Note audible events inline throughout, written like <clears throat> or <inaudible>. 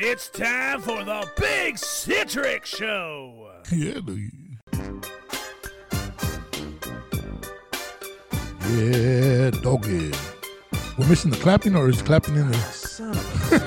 It's time for the Big Citric Show. Yeah, dude. Yeah, doggy. We're missing the clapping, or is clapping in there? Son of a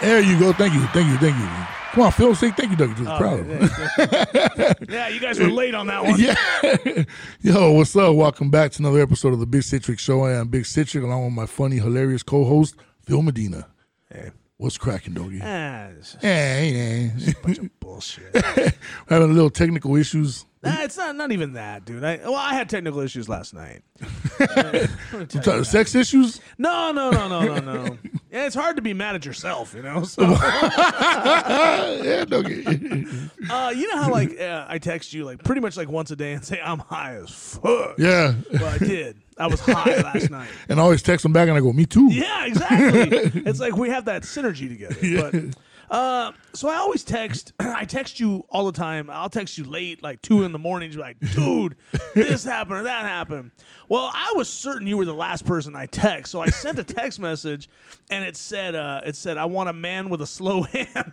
<laughs> There you go. Thank you, thank you, thank you. Come on, Phil, say thank you, Dougie, to the Oh, crowd. Yeah, you guys were late on that one. <laughs> Yeah. Yo, what's up? Welcome back to another episode of the Big Citric Show. I am Big Citric along with my funny, hilarious co-host, Phil Medina. Hey. What's cracking, doggy? Ah, it's just Hey, hey. a bunch of bullshit. We're <laughs> having a little technical issues. Nah, it's not not even that, dude. I well, I had technical issues last night. <laughs> Sex issues? No, no, no, no, no, no. Yeah, it's hard to be mad at yourself, you know. So, <laughs> yeah, doggy. <laughs> uh, you know how like uh, I text you like pretty much like once a day and say I'm high as fuck. yeah. Well, I did. I was high <laughs> last night. And I always text them back and I go, me too. Yeah, exactly. it's like we have that synergy together. But uh, so I always text. <clears throat> I text you all the time. I'll text you late, like two in the morning. You're like, dude, <laughs> this happened or that happened. Well, I was certain you were the last person I text, so I sent a text message, and it said, uh, "It said I want a man with a slow <laughs> hand."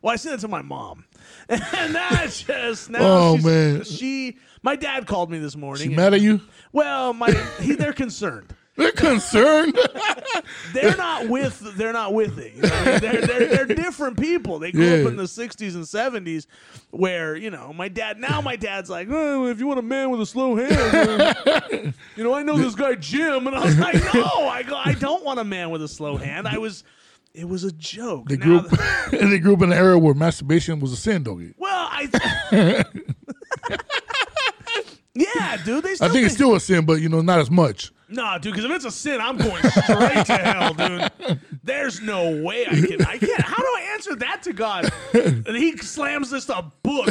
well, I sent it to my mom, <laughs> and that just now. Oh, man. she. My dad called me this morning. She and- mad at you? well, my he, they're concerned They're concerned. <laughs> they're not with they're not with it. You know? I mean? they're, they're they're different people. They grew Yeah. up in the '60s and '70s, where you know my dad. Now my dad's like, oh, if you want a man with a slow hand, <laughs> you know, I know this guy Jim, and I was like, no, I go, I don't want a man with a slow hand. I was, it was a joke. they Now- grew up, <laughs> they grew up in an era where masturbation was a sin, doggy. well, I. yeah, dude. They still I think it's still a sin, but you know, not as much. Nah, dude, because if it's a sin, I'm going straight to hell, dude. There's no way I can. I can't. How do I answer that to God? And he slams this a book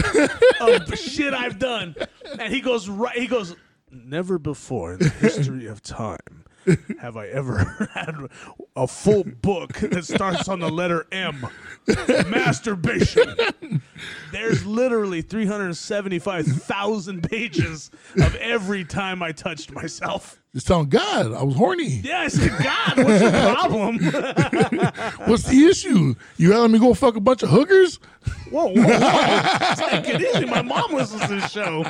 of shit I've done, and he goes right. He goes. Never before in the history of time have I ever <laughs> had a full book that starts on the letter M. Masturbation. There's literally 375,000 pages of every time I touched myself. Just telling God, I was horny. Yeah, I said, God, what's your problem? <laughs> What's the issue? You letting me go fuck a bunch of hookers? whoa, whoa, whoa. Take it easy. My mom listens to this show.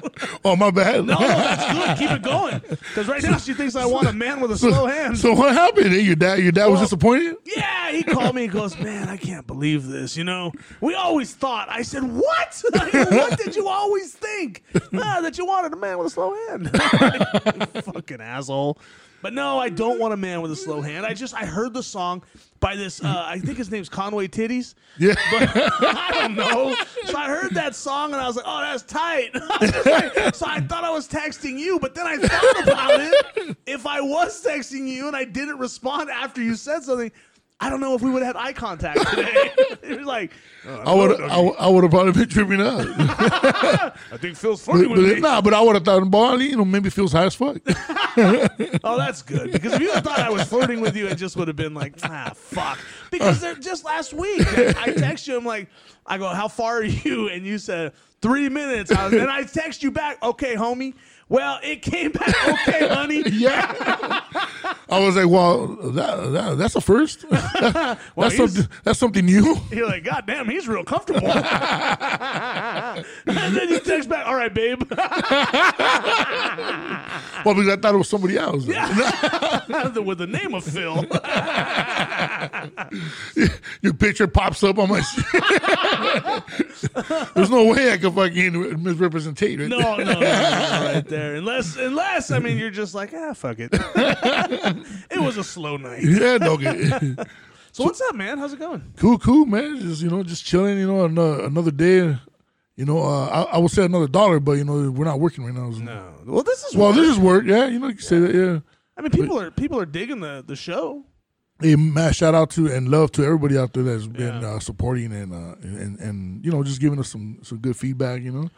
Oh, my bad. No, no, that's good. Keep it going. Because right now she thinks I want a man with a slow hand. <laughs> So what happened? Your dad, your dad was disappointed. Yeah, he called me and goes, Man, I can't believe this. You know, we always thought. I said, What? <laughs> What did you always think? Ah, that you wanted a man with a slow hand. <laughs> Fucking asshole. But no, I don't want a man with a slow hand. I just, I heard the song by this, uh, I think his name's Conway Titties. Yeah. But <laughs> I don't know. So I heard that song and I was like, oh, that's tight. <laughs> I like- so I thought I was texting you, but then I thought about it. If I was texting you and I didn't respond after you said something, I don't know if we would have had eye contact <laughs> today. <laughs> it was like, oh, I would, I, would- I would have probably been tripping out. <laughs> I think Phil's funny but, with but me. nah, but I would have thought, boy, you know, maybe feels high as fuck. Oh, that's good. Because if you had thought I was flirting with you, it just would have been like, ah, fuck. Because they're just last week, I, I text you. I'm like, I go, how far are you? And you said three minutes. I was, and I text you back, okay, homie. Well, it came back, okay, <laughs> honey. yeah. I was like, well, that, that, that's a first. <laughs> Well, that's something. That's something new. You're like, God damn, he's real comfortable. <laughs> and then he texts back, all right, babe. <laughs> Well, because I thought it was somebody else. <laughs> With the name of Phil. <laughs> Your picture pops up on my. There's no way I could fucking misrepresentate it. No, no, no, no, right there. Unless, unless, I mean, you're just like, ah, fuck it. it was a slow night. Yeah, doggy. So what's up, man? How's it going? cool, cool, man. Just you know, just chilling. You know, another, another day. You know, uh, I, I would say another dollar, but you know, we're not working right now. No. Well, this is Well, work. this is work. Yeah, you know, you can say that. Yeah. I mean, people are people are digging the the show. Hey, man, shout out to and love to everybody out there that's been Yeah. uh, supporting and, uh, and and you know just giving us some some good feedback. You know,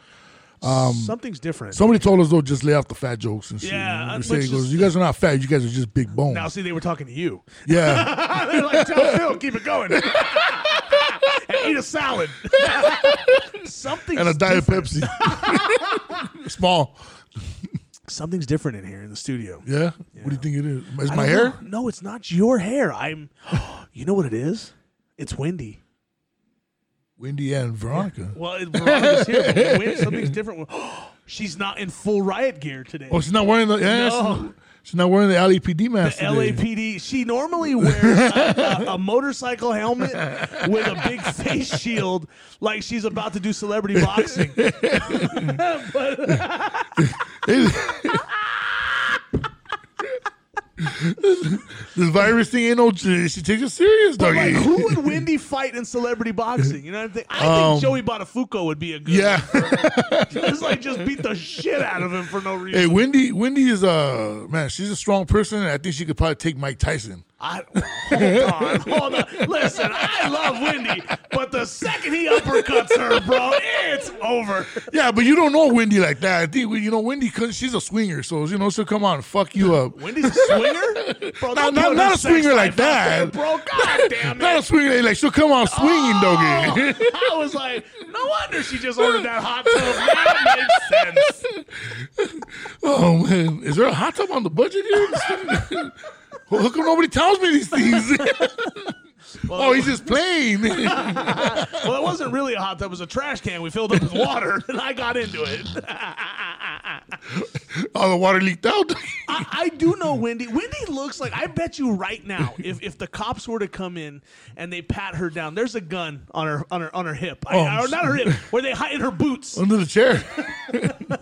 Um, Something's different. somebody told us though just lay off the fat jokes and shit. Yeah, you know? They say, which he goes, you guys are not fat. You guys are just big bones. now, see, they were talking to you. yeah, <laughs> They're like, tell Phil, keep it going, <laughs> eat a salad. <laughs> Something and a diet Pepsi, <laughs> small. Something's different in here in the studio. Yeah? What do you think it is? Is I my hair? know. No, it's not your hair. I'm. <gasps> You know what it is? It's windy. Wendy and Veronica. Well, it, Veronica's here. But something's different. <gasps> She's not in full riot gear today. Oh, she's not wearing the yeah, No. She's, she's not wearing the LAPD mask. today. LAPD. She normally wears a, a, a motorcycle helmet with a big face shield, like she's about to do celebrity boxing. <laughs> <laughs> <laughs> This virus thing ain't no. She takes it serious, doggy. like, who would <laughs> Wendy fight in celebrity boxing? You know what I think? I think Um, Joey Buttafuoco would be a good. yeah. <laughs> just like just beat the shit out of him for no reason. hey, Wendy. Wendy is uh man. She's a strong person. and I think she could probably take Mike Tyson. I, hold on, hold on. Listen, I love Wendy, but the second he uppercuts her, bro, it's over. Yeah, but you don't know Wendy like that. I think you know Wendy. Cause she's a swinger, so you know she'll come on and fuck you up. Wendy's a swinger, <laughs> bro. Not- not- put not her a swinger like there, that. bro. God damn Not a swinger. Like she'll come on swinging, oh, doggy. Oh, <laughs> I was like, no wonder she just ordered that hot tub. That makes sense. <laughs> Oh man, is there a hot tub on the budget here? well, how come nobody tells me these things? oh, he's just playing. Well, it wasn't really a hot tub; it was a trash can we filled up with water, and I got into it. Oh, the water leaked out. I, I do know Wendy. Wendy looks like I bet you right now, if if the cops were to come in and they pat her down, there's a gun on her on her on her hip, I- Oh, or not her hip, where they hide her boots. Under the chair. <laughs>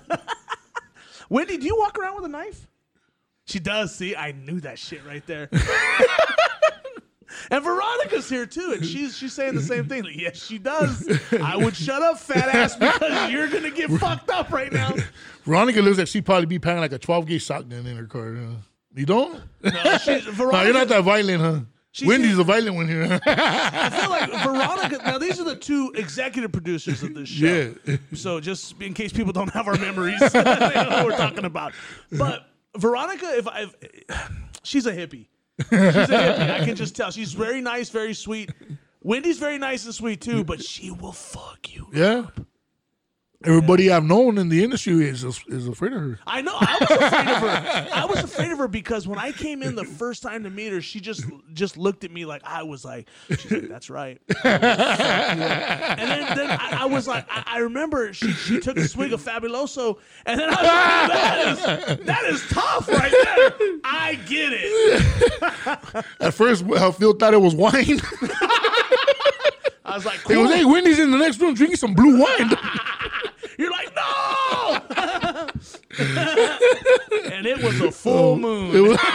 Wendy, do you walk around with a knife? She does. See, I knew that shit right there. <laughs> and Veronica's here too, and she's she's saying the same thing. Like, yes, she does. I <laughs> would shut up, fat ass, because you're gonna get fucked up right now. Veronica looks like she'd probably be packing like a 12 gauge shotgun in her car. huh? You don't? No, she's, <laughs> No, you're not that violent, huh? She's Wendy's here- a violent one here. I feel like Veronica. Now these are the two executive producers of this show. Yeah. So just in case people don't have our memories, <laughs> they know what we're talking about. But Veronica, if I, she's a hippie. She's a hippie. I can just tell. She's very nice, very sweet. Wendy's very nice and sweet too, but she will fuck you. yeah. Everybody I've known in the industry is is afraid of her. I know. I was afraid of her. <laughs> I was afraid of her because when I came in the first time to meet her, she just just looked at me like I was like, she's like, "That's right." <laughs> I will fuck you up." And then, then I, I was like, I, I remember she she took a swig of Fabuloso, and then I was like, "That is that is tough right there." I get it. At first, Phil thought it was wine. <laughs> I was like, cool. "Hey, Wendy's in the next room drinking some blue wine." No. and it was a full moon. <laughs>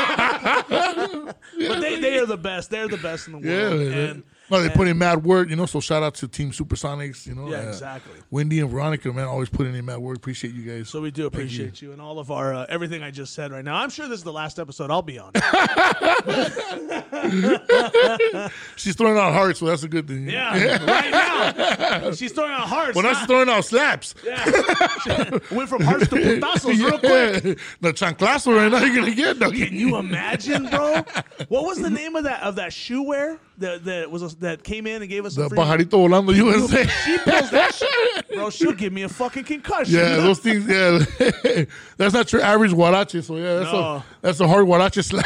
But they, they are the best. They're the best in the yeah, world. man. and no, they put in mad work, you know. So shout out to Team Supersonix, you know. Yeah, uh, exactly. Wendy and Veronica, man, always putting in mad work. Appreciate you guys. So we do appreciate you. and all of our uh, everything I just said right now. I'm sure this is the last episode I'll be on. <laughs> She's throwing out hearts, so that's a good thing. Yeah, <laughs> right now she's throwing out hearts. Well, now she's throwing out slaps. yeah. Went from hearts to <laughs> putazos real quick. The chanclazo right now you're gonna get, doggy. Can you imagine, bro? What was the name of that of that shoe wear that that was that came in and gave us The a free? pajarito volando USA. She pulls that shit, <laughs> bro. She'll give me a fucking concussion. Yeah, those things. Yeah, <laughs> that's not your average guarache. So yeah, that's No. a that's a hard guarache slap.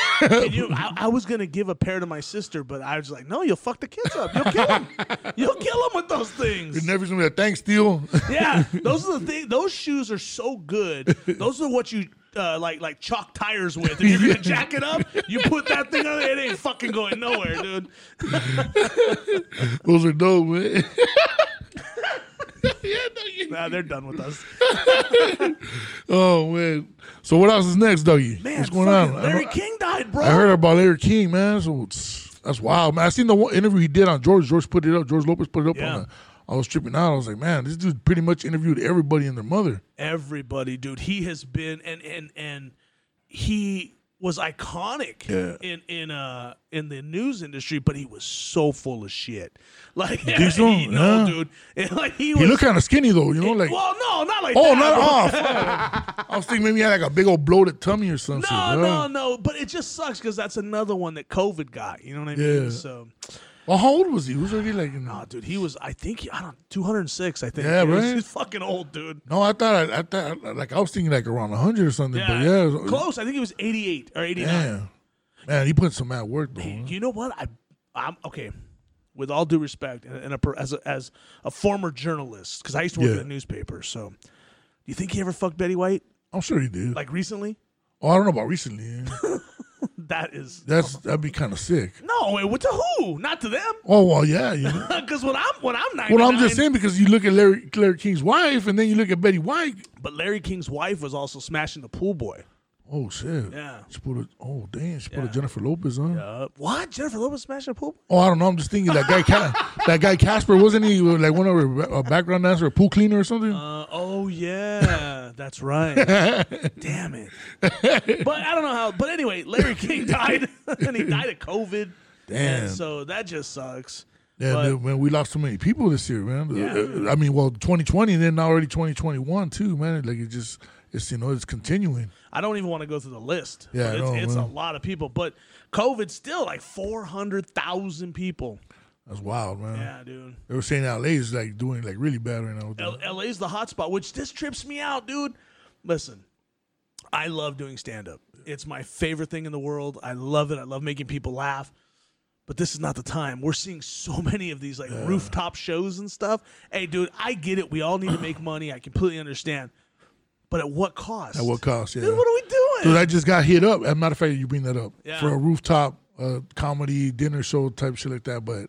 You, I, I was gonna give a pair to my sister, but I was like, no, you'll fuck the kids up. You'll kill them. <laughs> You'll kill them with those things. You're never gonna be a thanks deal. Yeah, those are the things. Those shoes are so good. Those are what you uh, like, like chalk tires with. If you're gonna jack it up, you put that thing on it. It ain't fucking going nowhere, dude. Those are dope, man. <laughs> Nah, they're done with us. Oh man. So what else is next, Dougie? Man, What's going on? Larry King died, bro. I heard about Larry King, man. So it's, that's wild, man. I seen the one interview he did on George. George put it up. George Lopez put it up. Yeah. On the, I was tripping out. I was like, man, this dude pretty much interviewed everybody and their mother. Everybody, dude. He has been and and and he was iconic Yeah. in in uh in the news industry, but he was so full of shit. <laughs> Like, think so? <laughs> he, no, Yeah. dude. And, like he was. He looked kind of skinny though, you know, like well, no, not like oh, that. not off. <laughs> I was thinking maybe he had like a big old bloated tummy or something. No, you know? no, no. But it just sucks because that's another one that COVID got. You know what I mean? Yeah. So, Well, how old was he? He was already like, in, Oh, dude, he was. I think he, I don't. Two hundred six. I think. Yeah, right? He's fucking old, dude. no, I thought, I, I thought, like I was thinking like around hundred or something. Yeah, But yeah, was- close. I think he was eighty eight or eighty nine. man, he put some mad work though. You know what? I, I'm okay. With all due respect, and, and a, as a, as a former journalist, because I used to work Yeah. at a newspaper. So, do you think he ever fucked Betty White I'm sure he did. like recently? oh, I don't know about recently. <laughs> That is That's that'd be kind of sick. no. What to who? Not to them. Oh well, yeah. You know? <laughs> Because when I'm when I'm 99, well, I'm just saying because you look at Larry, Larry King's wife, and then you look at Betty White. But Larry King's wife was also smashing the pool boy. Oh shit. Yeah. She put a oh damn. She put Yeah. a Jennifer Lopez on. Uh, what? Jennifer Lopez smashing the pool? Oh, I don't know. I'm just thinking that guy, Ca- <laughs> that guy Casper, wasn't he like one of her uh, background dancer, a pool cleaner or something? Uh, oh yeah, that's right. <laughs> Damn it. But I don't know how. But anyway, Larry <laughs> King died, and he died of COVID. Damn. And so that just sucks. yeah, but- man, man, we lost so many people this year, man. Yeah. Uh, I mean, well, 2020, and then now already 2021 too, man. Like it just, it's you know, it's continuing. I don't even want to go through the list. Yeah, it's, it's a lot of people. But COVID still like four hundred thousand people. That's wild, man. Yeah, dude. They were saying LA is like doing like really bad right now. with the- L- LA's the hotspot, which this trips me out, dude. Listen, I love doing stand up. It's my favorite thing in the world. I love it. I love making people laugh. But this is not the time. We're seeing so <laughs> many of these like rooftop shows and stuff. Hey, dude, I get it. We all need to make money. I completely understand. But at what cost? At what cost? Yeah. Dude, what are we doing? Dude, I just got hit up. As a matter of fact, you bring that up Yeah. for a rooftop uh, comedy dinner show type shit like that. But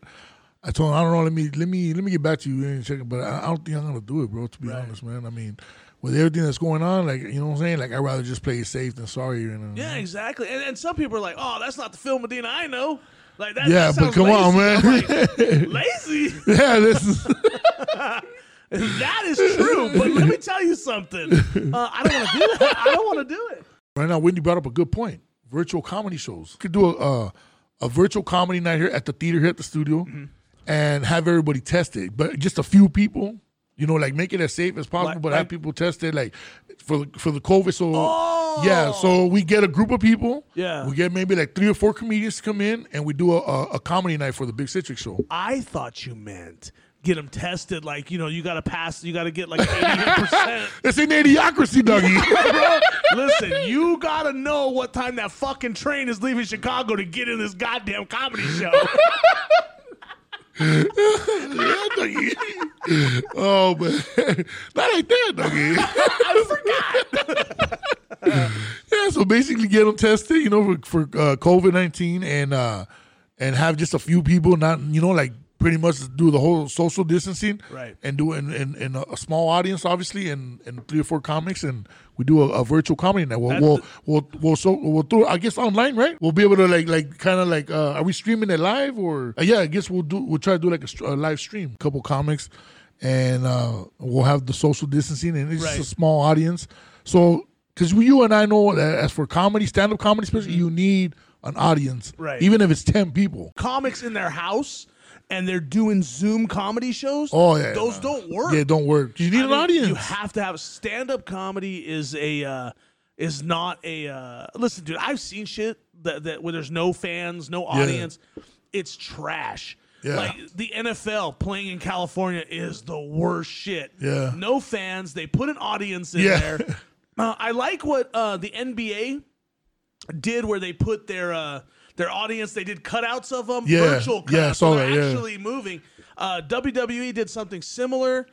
I told him I don't know. Let me let me let me get back to you and check it. But I, I don't think I'm gonna do it, bro. To be Right. honest, man. I mean, with everything that's going on, like you know what I'm saying. Like I'd rather just play it safe than sorry. You know? yeah, exactly. And, and some people are like, "Oh, that's not the Phil Medina I know." Like that. Yeah, that but come on, man. Like, <laughs> lazy. yeah, this is <laughs> <laughs> that is true. But let me tell you something. Uh, I don't want to do that. I don't want to do it. right now. Wendy brought up a good point. Virtual comedy shows. You could do a uh, a virtual comedy night here at the theater here at the studio, Mm-hmm. and have everybody tested, but just a few people. You know, like make it as safe as possible, Like- but like- have people tested, like for the for the COVID. So Oh. yeah, so we get a group of people. Yeah. we get maybe like three or four comedians to come in, and we do a, a, a comedy night for the Big Citric's show. I thought you meant get them tested. Like you know, you got to pass. You got to get like eighty percent. <laughs> It's an idiocracy, Dougie. <laughs> Listen, you gotta know what time that fucking train is leaving Chicago to get in this goddamn comedy show. <laughs> yeah, Dougie. oh man, not like that, Dougie. I forgot. Yeah, so basically get them tested, you know, for, for uh, COVID nineteen, and uh, and have just a few people, not you know, like pretty much do the whole social distancing, Right. And do it in, in, in a small audience, obviously, and, and three or four comics, and we do a, a virtual comedy night. We'll we'll, we'll we'll so we'll do I guess online, right? We'll be able to like like kind of like uh, are we streaming it live or uh, yeah? I guess we'll do we'll try to do like a, a live stream, couple comics, and uh, we'll have the social distancing, and it's Right. just a small audience. So because you and I know that as for comedy, stand up comedy, especially, you need an audience, Mm-hmm. Right. Even if it's ten people. Comics in their house and they're doing Zoom comedy shows. Oh yeah, those don't work. Yeah, don't work. You need I an mean, audience. You have to have stand up comedy is a uh, is not a uh, listen, dude. I've seen shit that, that where there's no fans, no audience. It's trash. Yeah. Like the NFL playing in California is the worst shit. Yeah. No fans. They put an audience in Yeah. there. <laughs> Uh, I like what uh, the NBA did where they put their uh, their audience. They did cutouts of them, Yeah. virtual cutouts. Yeah, I saw so they're that, yeah. actually moving. Uh, WWE did something similar,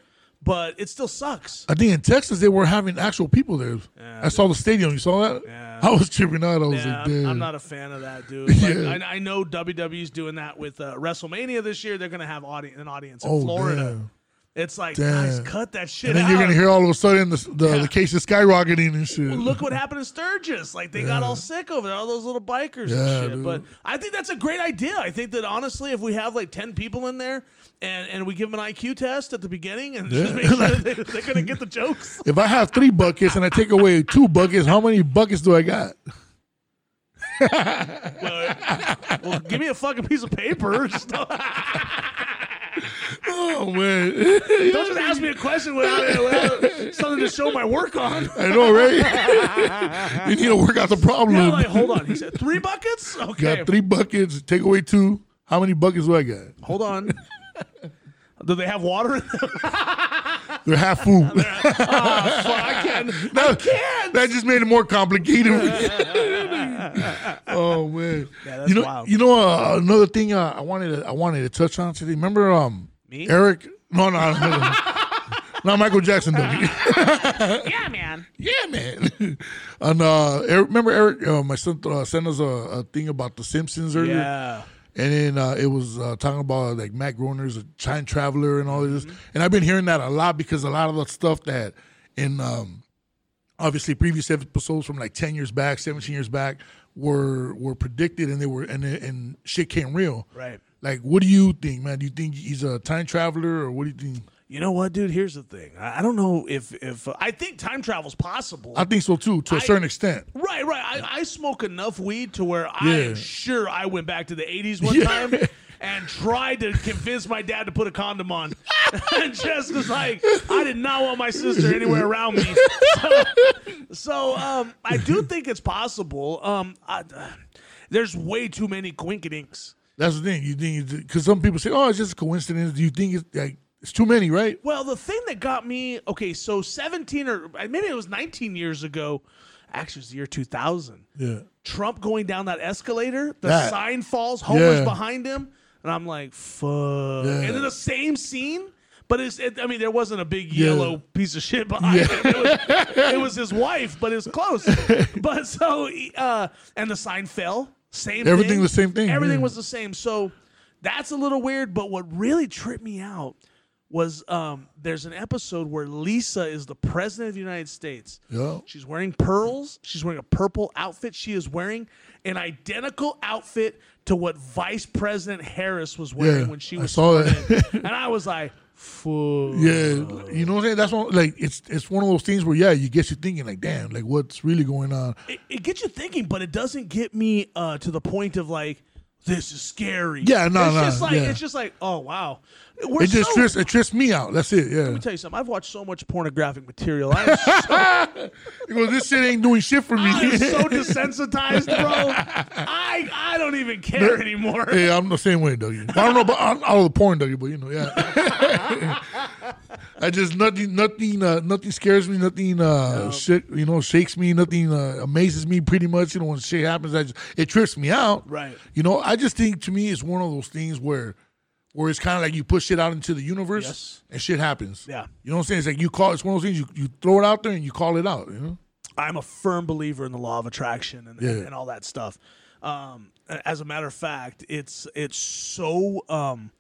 but it still sucks. I think in Texas they were having actual people there. I saw the stadium. You saw that? Yeah. <laughs> I was tripping out. I was Yeah, like, I'm, damn. I'm not a fan of that, dude. <laughs> Yeah. I, I know WWE's doing that with uh, WrestleMania this year. They're gonna have audi- an audience in Oh, Florida. damn. It's like, Damn. guys, cut that shit And then out. you're gonna hear all of a sudden the the, Yeah. the <laughs> case is skyrocketing and shit. Look what happened in Sturgis. Like they got all sick over there, all those little bikers Yeah, and shit. dude. But I think that's a great idea. I think that honestly, if we have like ten people in there and, and we give them an IQ test at the beginning and <laughs> just make sure they, they're gonna get the jokes. If I have three buckets and I take away two buckets, how many buckets do I got? <laughs> well, well, give me a fucking piece of paper. Oh man, <laughs> don't just ask me a question without, without something to show my work on. I know, right? <laughs> you need to work out the problem. Yeah, like, hold on. He said three buckets. Okay. got three buckets. Take away two. How many buckets do I got? Hold on. <laughs> Do they have water in them? They're half full. oh, fuck, I can't. I that, can't. that just made it more complicated. oh man, Yeah, that's you know, wild. you know, uh, another thing uh, I wanted to, I wanted to touch on today. Remember, um, Me? Eric? No, no, no, no. <laughs> not Michael Jackson. Though. yeah, man. yeah, man. and uh, Eric, remember Eric? Uh, my son uh, sent us a, a thing about the Simpsons earlier. Yeah. And then uh, it was uh, talking about like Matt Groening's a time traveler and all this. And I've been hearing that a lot because a lot of the stuff that in um, obviously previous episodes from like ten years back, seventeen years back were were predicted and they were and and shit came real. Right. Like, what do you think, man? Do you think he's a time traveler or what do you think? You know what, dude? Here's the thing. I don't know if if I think time travel's possible. I think so too, to a I- certain extent. Right, right. I, I smoke enough weed to where I am sure I went back to the 80s <laughs> one Yeah. time and tried to convince my dad to put a condom on. <laughs> and just was like, I did not want my sister anywhere around me. So, so um, I do think it's possible. Um, I, there's way too many quinkadinks. That's the thing. You think because some people say, "Oh, it's just a coincidence." Do you think it's like it's too many, right? Well, the thing that got me, okay, so 17 or maybe it was 19 years ago, actually, it was the year 2000. Yeah. Trump going down that escalator, the That- sign falls, Homer's Yeah. behind him, and I'm like, fuck. Yeah. And then the same scene, but it's, it, I mean, there wasn't a big Yeah. yellow piece of shit behind Yeah. him. It was, <laughs> it was his wife, but it's close. but so, uh, and the sign fell, same Everything thing. was the same thing, Everything yeah. was the same. So that's a little weird, but what really tripped me out was um, there's an episode where Lisa is the president of the United States. Yeah. She's wearing pearls. She's wearing a purple outfit. She is wearing an identical outfit to what Vice President Harris was wearing Yeah, when she I was saw that. in. <laughs> And I was like, "Fuck." Yeah, you know what I'm saying. That's one like it's it's one of those things where yeah, you get you thinking like, damn, like what's really going on? It, it gets you thinking, but it doesn't get me uh, to the point of like, this is scary. Yeah, no, it's no, just like yeah. it's just like, oh wow. We're It just so- trips it trips me out. That's it. Yeah. Let me tell you something. I've watched so much pornographic material. I so <laughs> goes, this shit ain't doing shit for me. I'm so <laughs> desensitized, bro. I I don't even care anymore. Yeah, I'm the same way, Dougie. I don't know about all the porn, Dougie, but you know, yeah. <laughs> I just nothing, nothing, uh, nothing scares me. Nothing, uh, shit, you know, shakes me. Nothing uh, amazes me. Pretty much, you know, when shit happens, I just, it trips me out. Right. You know, I just think to me, it's one of those things where, where it's kind of like you push shit out into the universe Yes. and shit happens. Yeah. You know what I'm saying? It's like you call. It's one of those things you, you throw it out there and you call it out. You know. I'm a firm believer in the law of attraction and, Yeah. and all that stuff. Um, as a matter of fact, it's it's so um,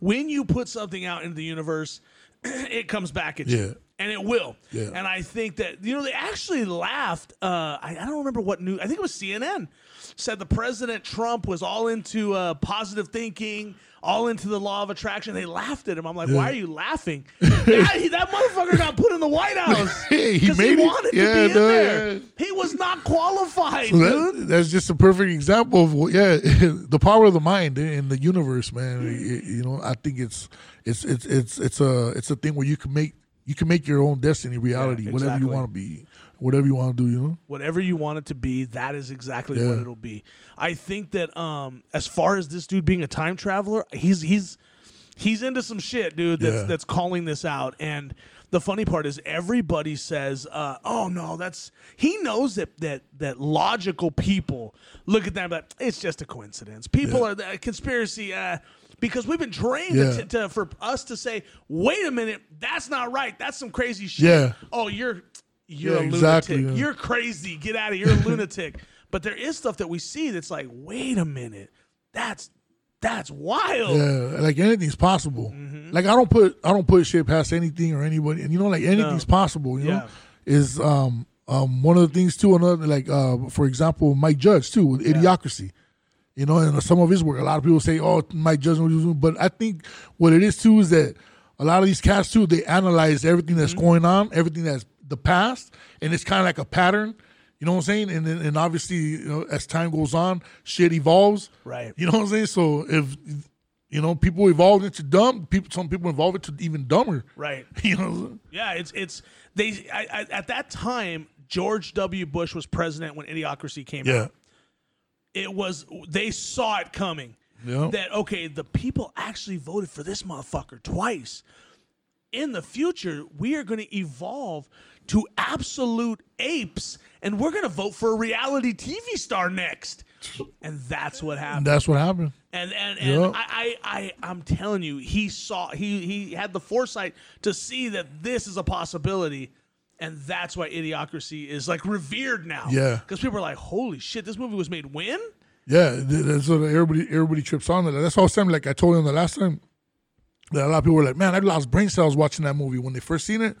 when you put something out into the universe, <clears throat> it comes back at Yeah. you. And it will. Yeah. And I think that, you know, they actually laughed. Uh, I, I don't remember what news, I think it was CNN, said the President Trump was all into uh, positive thinking, all into the law of attraction. They laughed at him. I'm like, why are you laughing? <laughs> yeah, he, that motherfucker got put in the White <laughs> House. Hey, he it. wanted Yeah, to be in there. yeah. He was not qualified, So dude. that, that's just a perfect example of what, yeah, <laughs> the power of the mind in the universe, man. It- you know, I think it's it's it's it's it's a it's a thing where you can make you can make your own destiny reality, whatever exactly. you want to be, whatever you want to do. You know, whatever you want it to be, that is exactly what it'll be. I think that um as far as this dude being a time traveler, he's he's he's into some shit, dude, that's Yeah. that's calling this out. And the funny part is everybody says, uh, oh no, that's he knows that that that logical people look at that but it's just a coincidence. People Yeah. are the conspiracy uh because we've been trained Yeah. to, to, for us to say, wait a minute, that's not right. That's some crazy shit. Yeah. Oh, you're you're Yeah, a exactly, lunatic. yeah. You're crazy. Get out of here. You're a lunatic. <laughs> But there is stuff that we see that's like, wait a minute. That's that's wild. yeah, like anything's possible. Mm-hmm. Like I don't put I don't put shit past anything or anybody, and you know, like anything's possible. You Yeah. know, is um um one of the things too. Another like uh for example, Mike Judge too with Idiocracy. You know, and some of his work, a lot of people say, "Oh, Mike Judge," knows what he's doing. but I think what it is too is that a lot of these cats too they analyze everything that's Mm-hmm. going on, everything that's the past, and it's kind of like a pattern. You know what I'm saying? And then, and obviously, you know, as time goes on, shit evolves. Right. You know what I'm saying? So if you know people evolve into dumb, people some people evolve into even dumber. Right. <laughs> You know? Yeah, it's it's they I, I, at that time George W. Bush was president when Idiocracy came out. Yeah. It was they saw it coming. Yeah. that okay, the people actually voted for this motherfucker twice. In the future, we are going to evolve to absolute apes, and we're going to vote for a reality TV star next. And that's what happened. That's what happened. And and, and Yep. I, I I I'm telling you, he saw he he had the foresight to see that this is a possibility, and that's why Idiocracy is like revered now. Yeah. because people are like, holy shit, this movie was made when? Yeah, that's what everybody everybody trips on that. That's all I'm saying. Like I told him the last time, that a lot of people were like, "Man, I lost brain cells watching that movie when they first seen it."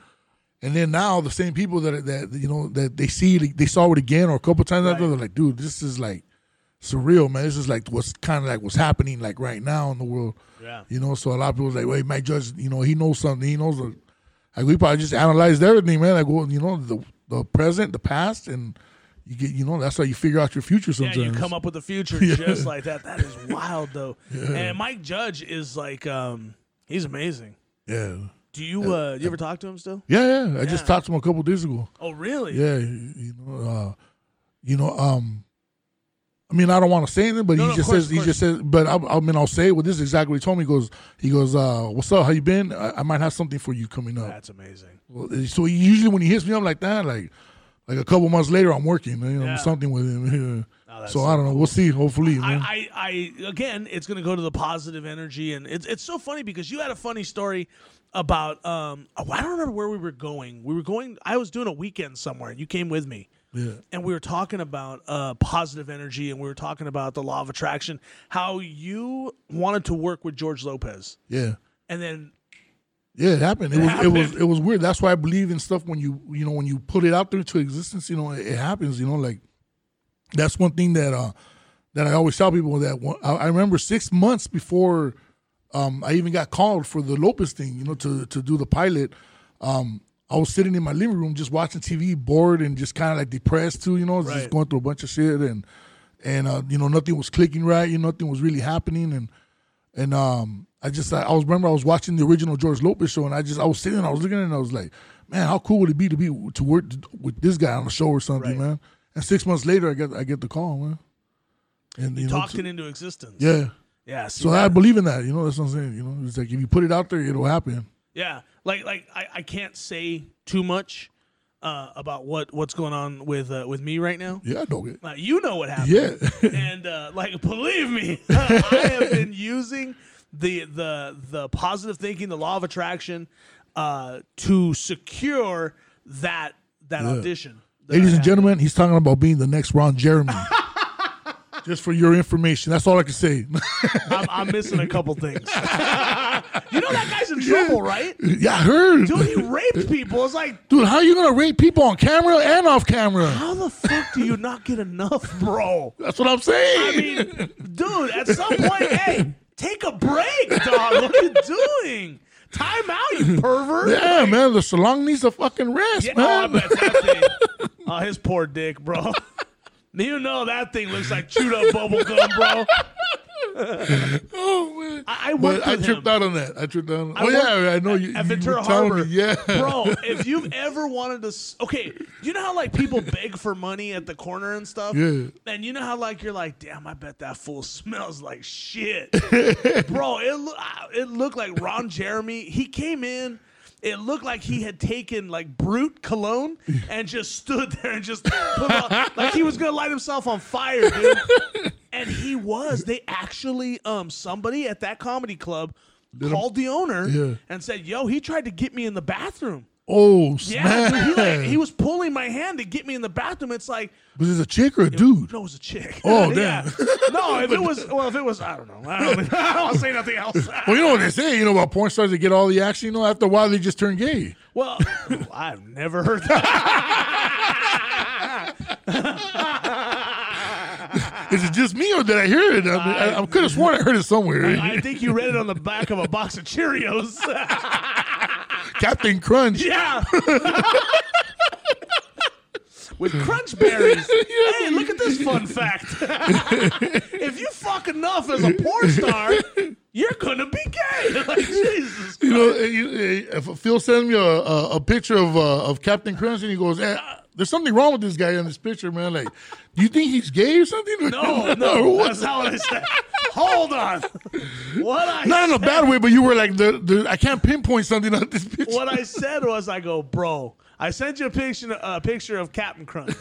And then now the same people that that you know that they see they saw it again or a couple times after, Right. they're like, "Dude, this is like surreal, man. This is like what's kind of like what's happening like right now in the world." Yeah. You know, so a lot of people like, "Wait, Mike Judge, you know, he knows something. He knows." The, like we probably just analyzed everything, man. Like, well, you know, the the present, the past, and you get, you know, that's how you figure out your future. Sometimes Yeah, you come up with the future <laughs> just like that. That is wild, though. <laughs> Yeah. And Mike Judge is like, um, he's amazing. Yeah. Do you uh, do you ever talk to him still? Yeah, yeah. I just Yeah. talked to him a couple days ago. Oh, really? Yeah, you know, uh, you know, um, I mean, I don't want to say anything, but No, he no, of just course, says of he just says, but I, I mean, I'll say it. Well, this is exactly what he told me. He goes, he goes, uh, what's up? How you been? I, I might have something for you coming up. That's amazing. Well, so he, usually when he hits me up like that, like like a couple months later, I'm working, you know, Yeah. something with him. <laughs> Oh, that's so so I don't know. We'll see. Hopefully, man. I, I, I again, it's going to go to the positive energy, and it's it's so funny because you had a funny story about um, oh, I don't remember where we were going. We were going. I was doing a weekend somewhere, and you came with me, yeah, and we were talking about uh, positive energy, and we were talking about the law of attraction, how you wanted to work with George Lopez, yeah. and then Yeah, it happened. It, was it was it was weird. That's why I believe in stuff when you you know when you put it out there to existence. You know, it, it happens. You know, like that's one thing that uh that I always tell people that one, I, I remember six months before um I even got called for the Lopez thing. You know, to to do the pilot. Um, I was sitting in my living room just watching TV, bored and just kind of like depressed too. You know, Right. just going through a bunch of shit and and uh, you know nothing was clicking right. You know, nothing was really happening and. And um, I just I, I was remember I was watching the original George Lopez show, and I just I was sitting, and I was looking, at it and I was like, man, how cool would it be to be to work with this guy on a show or something, Right. man? And six months later, I get I get the call, man. And you know, talked it into existence. yeah. Yeah. So that- I believe in that. You know, that's what I'm saying. You know, it's like if you put it out there, it'll happen. Yeah, like like I, I can't say too much uh, about what what's going on with uh, with me right now. Yeah, I know it. Uh, you know what happened. Yeah. <laughs> and uh, like believe me, <laughs> I have been using the the the positive thinking, the law of attraction, uh, to secure that that audition. that Ladies and gentlemen, he's talking about being the next Ron Jeremy. <laughs> Just for your information, that's all I can say. <laughs> I'm, I'm missing a couple things. you know that guy's in trouble, right? yeah, I heard. Dude, he raped people. It's like, Dude, how are you gonna rape people on camera and off camera? how the fuck do you not get enough, bro? That's what I'm saying. I mean, dude, at some point, hey, take a break, dog. What are you doing? Time out, you pervert. yeah, man, the salon needs a fucking rest, Yeah, oh, I man. bet that thing. Oh, his poor dick, bro. <laughs> You know that thing looks like chewed up bubble gum, bro. <laughs> oh man. I, I worked But I tripped him. out on that. I tripped out. On, oh worked yeah, I know you. at you Ventura were telling Harbor. Me, yeah, <laughs> Bro, if <laughs> you've ever wanted to, okay, you know how like people beg for money at the corner and stuff. Yeah. And you know how like you're like, damn, I bet that fool smells like shit, bro. It loo- uh, it looked like Ron Jeremy. He came in. It looked like he had taken like Brut cologne <laughs> and just stood there and just put on, like he was gonna light himself on fire, dude. And he was. They actually, um, somebody at that comedy club called the owner Yeah. and said, "Yo, he tried to get me in the bathroom." Oh Yeah, snap! dude, he, like, he was pulling my hand to get me in the bathroom. It's like, was this a chick or a dude? no, it was a chick. Oh, <laughs> yeah. damn. No, if it was, well, if it was, I don't know. I don't, <laughs> I don't say nothing else. <laughs> Well, you know what they say, you know, about porn stars that get all the action. You know, after a while they just turn gay. well, I've never heard that. Is it just me or did I hear it? I, mean, I, I could have sworn I heard it somewhere. I think you read it on the back of a box of Cheerios. Captain Crunch. yeah. <laughs> With crunch berries. <laughs> Hey, look at this fun fact. <laughs> if you fuck enough as a porn star, you're gonna be gay. Like Jesus. You know, you, uh, if Phil sends me a, a, a picture of uh, of Captain Crunch and he goes, eh, there's something wrong with this guy in this picture, man. Like, do you think he's gay or something? No, <laughs> no, what? that's not what I said. Hold on. What I Not in a bad way, but you were like, the, the, I can't pinpoint something on this picture. What I said was, I go, bro. I sent you a picture, a picture of Captain Crunch,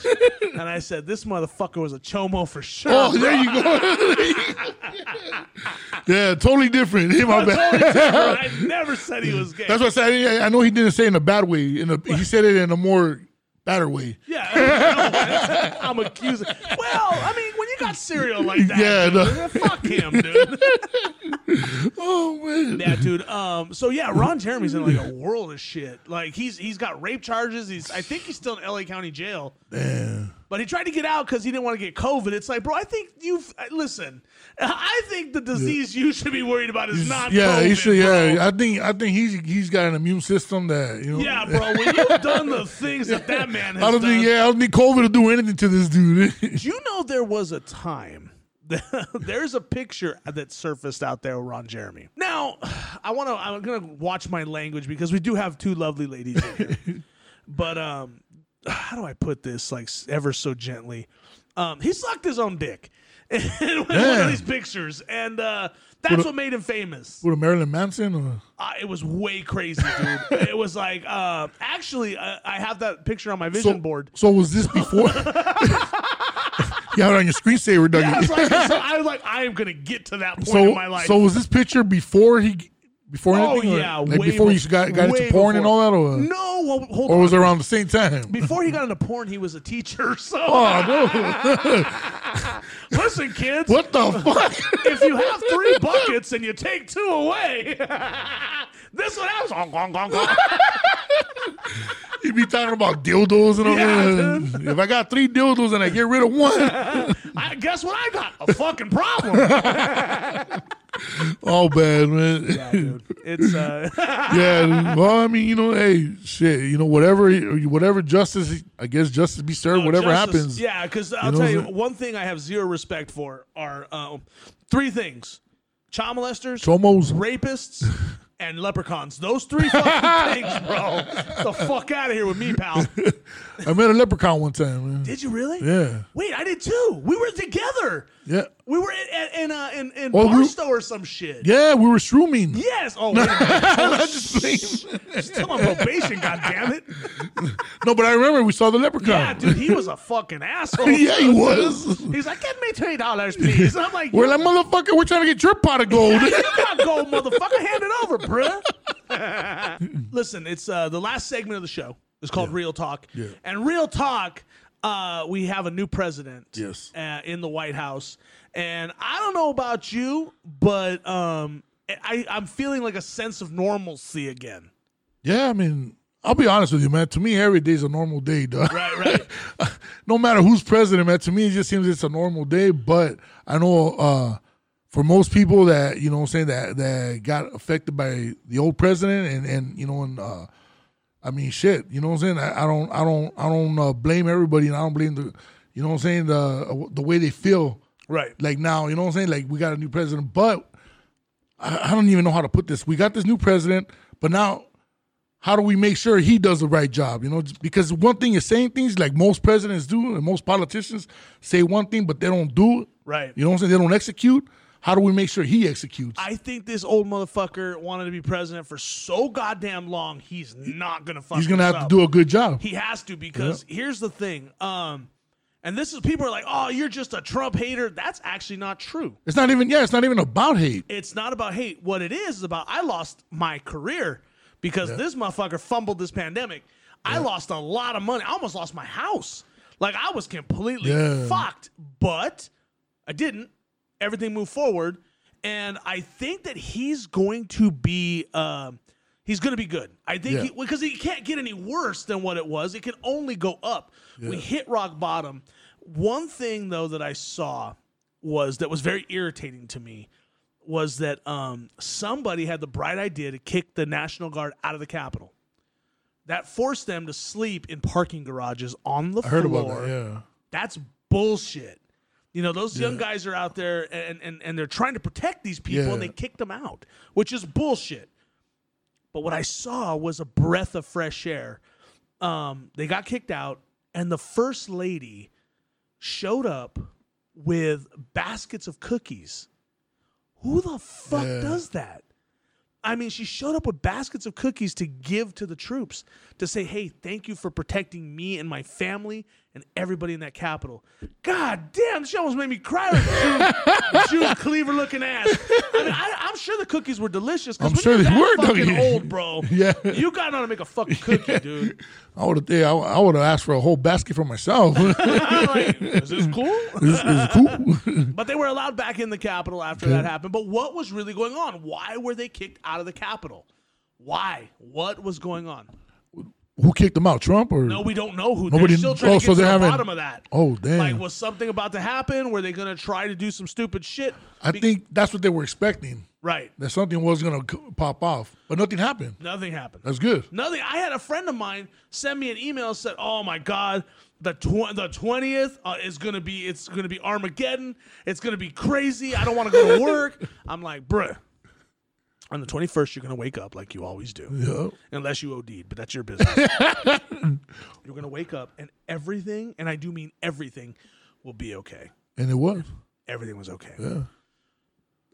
and I said this motherfucker was a chomo for sure. Oh, bro. there you go. <laughs> yeah, totally different. Hey, <laughs> my bad. Totally different. I never said he was gay. That's what I said. I know he didn't say it in a bad way. In a, he said it in a more better way. Yeah, I'm accusing. Well, I mean, when you got cereal like that, Yeah, dude, no. fuck him, dude. <laughs> Oh man. yeah, dude. Um, so yeah, Ron Jeremy's in like a world of shit. Like he's he's got rape charges. He's I think he's still in L.A. County jail. Damn. But he tried to get out because he didn't want to get COVID. It's like, bro, I think you've listen. I think the disease you should be worried about is not. Yeah, COVID, he should. bro. Yeah, I think I think he's he's got an immune system that you know. Yeah, bro. When you've done the things that that <laughs> man has I don't done, think. Yeah, I don't think COVID to do anything to this dude. <laughs> Do you know there was a time? <laughs> There's a picture that surfaced out there Ron Jeremy. Now, <sighs> I want to. I'm gonna watch my language because we do have two lovely ladies here. but um, <sighs> how do I put this like ever so gently? Um, he sucked his own dick <laughs> in one Yeah. of these pictures, and uh, that's what made him famous. With a Marilyn Manson. Or? Uh, it was way crazy, dude. <laughs> it was like, uh, actually, uh, I have that picture on my vision So, board. so was this before? <laughs> you have it on your screensaver, Doug. I was like, so I was like, I am gonna get to that point so, in my life. so was this picture before he, before oh anything? yeah, like before bef- you got got way into porn and all that, or No, well, hold or on. was it around the same time? Before he got into porn, he was a teacher. <laughs> So Oh no! <laughs> listen, kids, what the <laughs> fuck? if you have three buckets and you take two away, this one happens. Gong, gong, gong, gong. You be talking about dildos and all Yeah, that. If I got three dildos and I get rid of one, I guess what I got? A fucking problem. Oh bad man. <laughs> yeah, dude. It's uh, <laughs> Yeah, well, I mean, you know, hey, shit, you know, whatever, whatever justice, I guess justice be served, whatever justice- happens. Yeah, because I'll know tell you one thing I have zero respect for are um, three things: child molesters, Chomos. rapists, and leprechauns. Those three fucking <laughs> things, bro. Get the fuck out of here with me, pal. <laughs> I met a leprechaun one time, man. Did you really? Yeah, Wait, I did too. We were together. yeah, We were in in uh, in, in Oh, we- or some shit. yeah. We were shrooming. Yes. Oh, <laughs> wait a minute. <laughs> I'm just playing. still on probation. God damn it. No, but I remember we saw the leprechaun. Yeah, dude, he was a fucking asshole. Yeah, he was. He's like, "Give me twenty dollars, please." I'm like, We're like, motherfucker, we're trying to get your pot of gold. you got gold, motherfucker. Hand it over, bruh. Listen, it's uh, the last segment of the show. It's called Real Talk. Yeah. And Real Talk, uh, we have a new president. Yes. Uh, in the White House, and I don't know about you, but um, I, I'm feeling like a sense of normalcy again. yeah, I mean, I'll be honest with you, man. To me, every day's a normal day, dog. Right, right. <laughs> no matter who's president, man, to me it just seems it's a normal day. But I know uh, for most people that you know, what I'm saying that that got affected by the old president, and and you know, and uh, I mean, shit, you know what I'm saying. I, I don't, I don't, I don't uh, blame everybody, and I don't blame the, you know what I'm saying, the the way they feel right. like now. You know what I'm saying? Like we got a new president, but I, I don't even know how to put this. We got this new president, but now how do we make sure he does the right job? You know, because one thing is saying things like most presidents do, and most politicians say one thing, but they don't do it. Right. You know what I'm saying? They don't execute. How do we make sure he executes? I think this old motherfucker wanted to be president for so goddamn long. He's not gonna fuck. He's gonna have up. to do a good job. He has to because here's the thing. Um, and this is people are like, oh, you're just a Trump hater. That's actually not true. It's not even yeah. It's not even about hate. It's not about hate. What it is is about I lost my career because this motherfucker fumbled this pandemic. I lost a lot of money. I almost lost my house. Like I was completely Yeah. fucked, but I didn't. Everything moved forward, and I think that he's going to be. Um, he's going to be good. I think Yeah. he, because he can't get any worse than what it was. It can only go up. We hit rock bottom. One thing though that I saw was that was very irritating to me was that um, somebody had the bright idea to kick the National Guard out of the Capitol. That forced them to sleep in parking garages on the I heard floor. that. Yeah. That's bullshit. You know, those young guys are out there and, and, and they're trying to protect these people Yeah. and they kicked them out, which is bullshit. But what I saw was a breath of fresh air. Um, they got kicked out and the first lady showed up with baskets of cookies. Who the fuck Yeah. does that? I mean, she showed up with baskets of cookies to give to the troops to say, hey, thank you for protecting me and my family and everybody in that capital. God damn, she almost made me cry like June, June <laughs> Cleaver looking ass. I mean, I, I'm sure the cookies were delicious. I'm sure they were, fucking Dougie. old, bro. <laughs> Yeah. You got to make a fucking cookie, dude. I would have. Yeah, I would have asked for a whole basket for myself. this <laughs> like, is this cool? is cool. But they were allowed back in the Capitol after that happened. But what was really going on? Why were they kicked out of the Capitol? Why? What was going on? Who kicked them out? Trump or No, we don't know who. Nobody- They're still trying oh, to so get to they the haven't- bottom of that. Oh damn! Like, was something about to happen? Were they going to try to do some stupid shit? I Be- think that's what they were expecting. right. That something was gonna pop off, but nothing happened. Nothing happened. That's good. Nothing. I had a friend of mine send me an email said, "Oh my god, the tw- the twentieth uh, is gonna be it's gonna be Armageddon. It's gonna be crazy. I don't want to go to work." <laughs> I'm like, "Bruh, on the twenty first, you're gonna wake up like you always do, Yeah. unless you OD'd, but that's your business. <laughs> you're gonna wake up and everything, and I do mean everything, will be okay. And it was. Everything was okay." Yeah.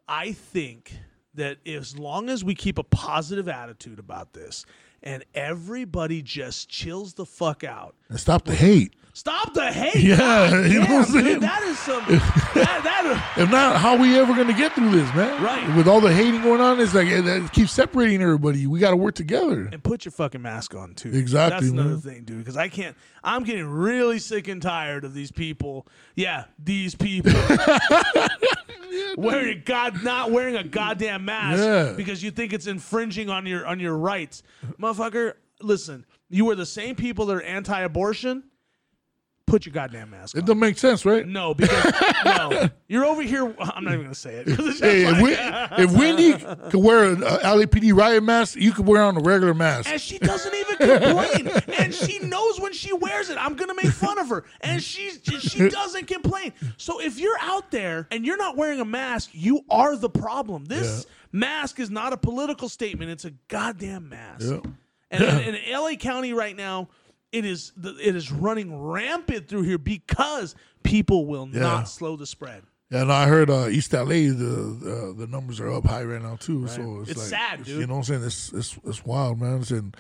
I think that as long as we keep a positive attitude about this and everybody just chills the fuck out. And stop the hate. Stop the hate. Yeah, <laughs> God you know what I'm dude, saying? that is some <laughs> that, that <laughs> If not, how we ever gonna get through this, man? Right. With all the hating going on, it's like it, it keeps separating everybody. We got to work together. and put your fucking mask on too. Exactly, That's another man. thing, dude. Because I can't. I'm getting really sick and tired of these people. Yeah, these people wearing god not wearing a goddamn mask Yeah. because you think it's infringing on your on your rights, motherfucker. Listen, you are the same people that are anti-abortion. Put your goddamn mask It on. don't make sense, right? No, because <laughs> no, you're over here. I'm not even gonna say it. <laughs> Hey, if, we, if Wendy could wear uh, a, LAPD riot mask, you could wear on a regular mask. and she doesn't even complain, and she knows when she wears it. I'm gonna make fun of her, and she she doesn't complain. So if you're out there and you're not wearing a mask, you are the problem. This mask is not a political statement; it's a goddamn mask. Yeah. And in, <laughs> LA County right now, it is it is running rampant through here because people will Yeah. not slow the spread. Yeah, and I heard uh, East LA the uh, the numbers are up high right now too. So it's, It's like, sad, dude. You know what I'm saying? It's it's it's wild, man. It's in,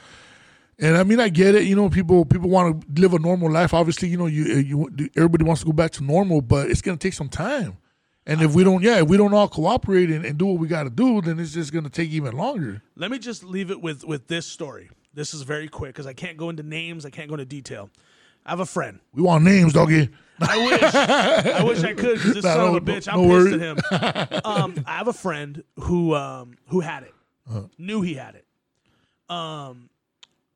and I mean, I get it. You know, people people want to live a normal life. Obviously, you know, you you everybody wants to go back to normal, but it's gonna take some time. And if we don't, yeah, if we don't all cooperate and, and do what we got to do, then it's just gonna take even longer. Let me just leave it with with this story. This is very quick because I can't go into names. I can't go into detail. I have a friend. We want names, doggy. I wish. I wish I could because this <laughs> Nah, son of a bitch. no- I'm no pissed at him. <laughs> Um, I have a friend who um, who had it, Uh-huh. knew he had it, um,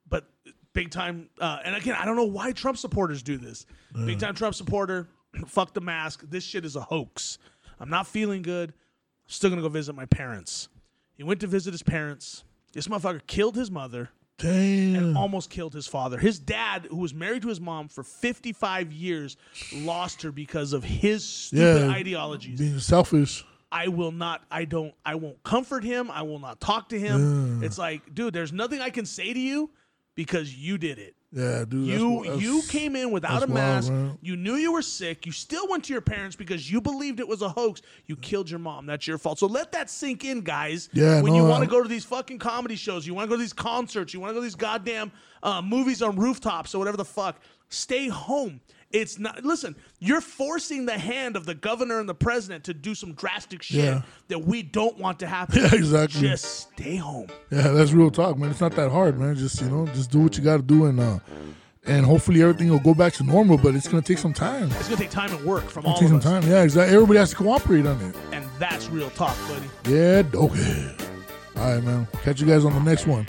but big time. Uh, and again, I don't know why Trump supporters do this. Big time Trump supporter. <clears throat> Fuck the mask. This shit is a hoax. I'm not feeling good. Still gonna go visit my parents. He went to visit his parents. This motherfucker killed his mother Damn. almost killed his father. His dad, who was married to his mom for 55 years, lost her because of his stupid Yeah. ideologies. Being selfish. I will not, I don't, I won't comfort him. I will not talk to him. It's like, dude, there's nothing I can say to you because you did it. Yeah, dude. You that's- you came in without a that's wild, mask. you knew you were sick. You still went to your parents because you believed it was a hoax. You killed your mom. That's your fault. So let that sink in, guys. Yeah, when no, you want to go to these fucking comedy shows, you want to go to these concerts, you want to go to these goddamn uh, movies on rooftops or whatever the fuck. Stay home. It's not. Listen, you're forcing the hand of the governor and the president to do some drastic shit Yeah. that we don't want to happen. Yeah, exactly. Just stay home. Yeah, that's real talk, man. It's not that hard, man. Just you know, just do what you got to do, and uh, and hopefully everything will go back to normal. But it's gonna take some time. It's gonna take time and work from all Take of some us, time. Yeah, exactly. Everybody has to cooperate on it. and that's real talk, buddy. Yeah, okay. All right, man. Catch you guys on the next one.